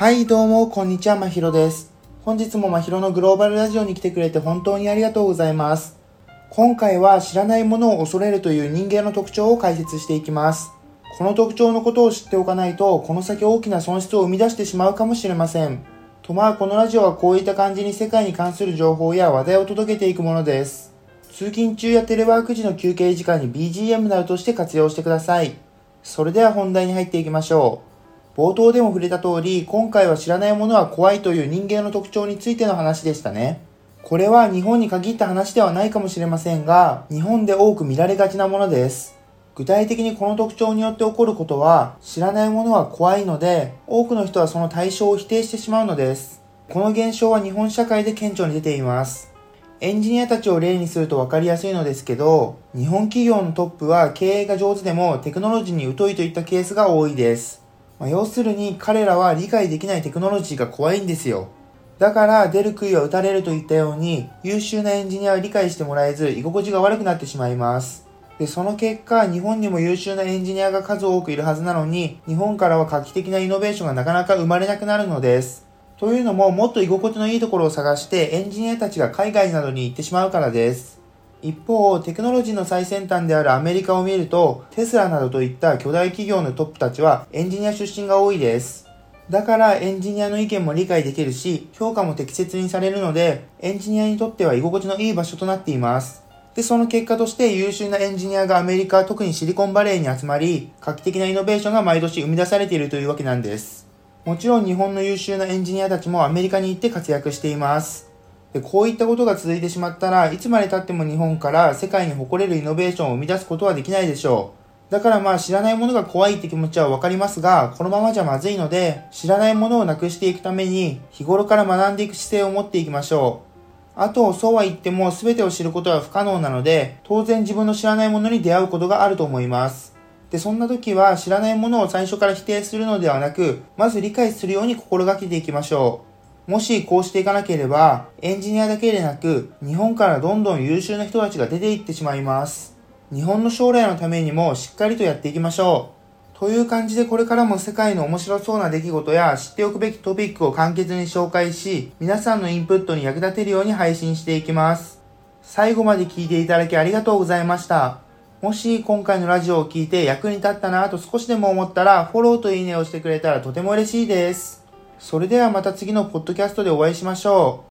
はい、どうも、こんにちは、まひろです。本日もまひろのグローバルラジオに来てくれて本当にありがとうございます。今回は知らないものを恐れるという人間の特徴を解説していきます。この特徴のことを知っておかないと、この先大きな損失を生み出してしまうかもしれません。とまあ、このラジオはこういった感じに世界に関する情報や話題を届けていくものです。通勤中やテレワーク時の休憩時間に BGM などとして活用してください。それでは本題に入っていきましょう。冒頭でも触れた通り、今回は知らないものは怖いという人間の特徴についての話でしたね。これは日本に限った話ではないかもしれませんが、日本で多く見られがちなものです。具体的にこの特徴によって起こることは、知らないものは怖いので、多くの人はその対象を否定してしまうのです。この現象は日本社会で顕著に出ています。エンジニアたちを例にすると分かりやすいのですけど、日本企業のトップは経営が上手でもテクノロジーに疎いといったケースが多いです。まあ、要するに彼らは理解できないテクノロジーが怖いんですよ。だから出る杭は打たれるといったように優秀なエンジニアは理解してもらえず居心地が悪くなってしまいます。で、その結果日本にも優秀なエンジニアが数多くいるはずなのに日本からは画期的なイノベーションがなかなか生まれなくなるのです。というのももっと居心地のいいところを探してエンジニアたちが海外などに行ってしまうからです。一方、テクノロジーの最先端であるアメリカを見ると、テスラなどといった巨大企業のトップたちはエンジニア出身が多いです。だからエンジニアの意見も理解できるし、評価も適切にされるので、エンジニアにとっては居心地のいい場所となっています。で、その結果として優秀なエンジニアがアメリカ、特にシリコンバレーに集まり、画期的なイノベーションが毎年生み出されているというわけなんです。もちろん日本の優秀なエンジニアたちもアメリカに行って活躍しています。でこういったことが続いてしまったらいつまで経っても日本から世界に誇れるイノベーションを生み出すことはできないでしょう。だからまあ知らないものが怖いって気持ちはわかりますが、このままじゃまずいので、知らないものをなくしていくために日頃から学んでいく姿勢を持っていきましょう。あと、そうは言っても全てを知ることは不可能なので、当然自分の知らないものに出会うことがあると思います。で、そんな時は知らないものを最初から否定するのではなく、まず理解するように心がけていきましょう。もしこうしていかなければ、エンジニアだけでなく、日本からどんどん優秀な人たちが出ていってしまいます。日本の将来のためにもしっかりとやっていきましょう。という感じでこれからも世界の面白そうな出来事や知っておくべきトピックを簡潔に紹介し、皆さんのインプットに役立てるように配信していきます。最後まで聞いていただきありがとうございました。もし今回のラジオを聞いて役に立ったなと少しでも思ったら、フォローといいねをしてくれたらとても嬉しいです。それではまた次のポッドキャストでお会いしましょう。